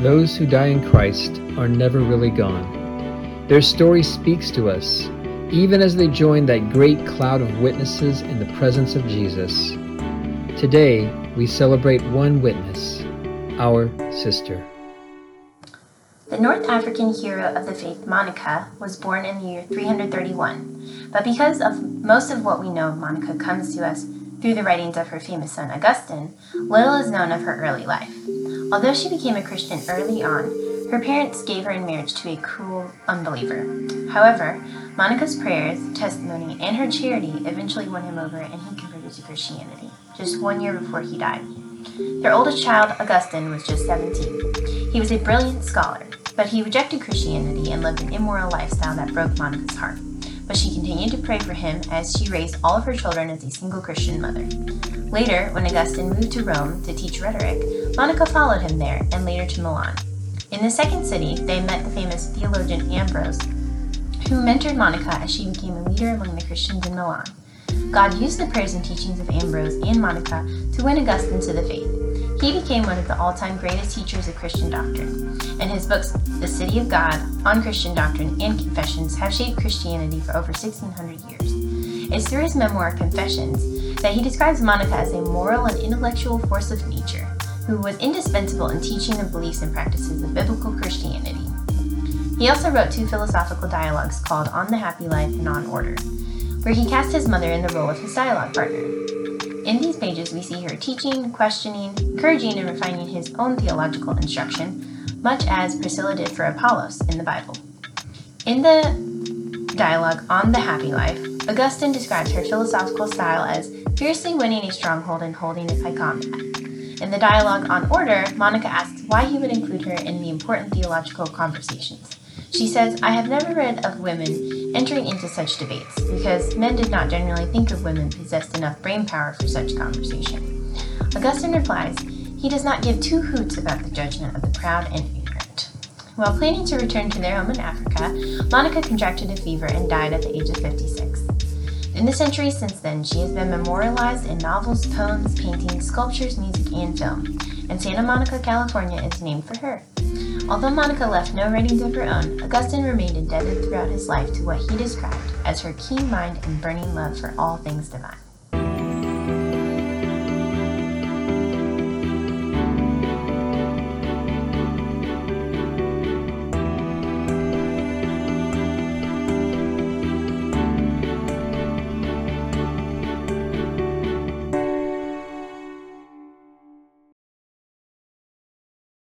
those who die in Christ are never really gone. Their story speaks to us, even as they join that great cloud of witnesses in the presence of Jesus. Today, we celebrate one witness, our sister. The North African hero of the faith, Monica, was born in the year 331. But because of most of what we know of Monica comes to us through the writings of her famous son Augustine, little is known of her early life. Although she became a Christian early on, her parents gave her in marriage to a cruel unbeliever. However, Monica's prayers, testimony, and her charity eventually won him over and he converted to Christianity, just one year before he died. Their oldest child, Augustine, was just 17. He was a brilliant scholar, but he rejected Christianity and lived an immoral lifestyle that broke Monica's heart. But she continued to pray for him as she raised all of her children as a single Christian mother. Later, when Augustine moved to Rome to teach rhetoric, Monica followed him there and later to Milan. In the second city, they met the famous theologian Ambrose, who mentored Monica as she became a leader among the Christians in Milan. God used the prayers and teachings of Ambrose and Monica to win Augustine to the faith. He became one of the all time greatest teachers of Christian doctrine, and his books, The City of God, On Christian Doctrine, and Confessions, have shaped Christianity for over 1600 years. It's through his memoir, Confessions, that he describes Monica as a moral and intellectual force of nature who was indispensable in teaching the beliefs and practices of biblical Christianity. He also wrote two philosophical dialogues called On the Happy Life and On Order, where he cast his mother in the role of his dialogue partner. In these pages, we see her teaching, questioning, encouraging, and refining his own theological instruction, much as Priscilla did for Apollos in the Bible. In the dialogue on the happy life, Augustine describes her philosophical style as fiercely winning a stronghold and holding it by combat. In the dialogue on order, Monica asks why he would include her in the important theological conversations. She says, I have never read of women entering into such debates because men did not generally think of women possessed enough brain power for such conversation. Augustine replies, he does not give two hoots about the judgment of the proud and ignorant. While planning to return to their home in Africa, Monica contracted a fever and died at the age of 56. In the centuries since then, she has been memorialized in novels, poems, paintings, sculptures, music, and film, and Santa Monica, California is named for her. Although Monica left no writings of her own, Augustine remained indebted throughout his life to what he described as her keen mind and burning love for all things divine.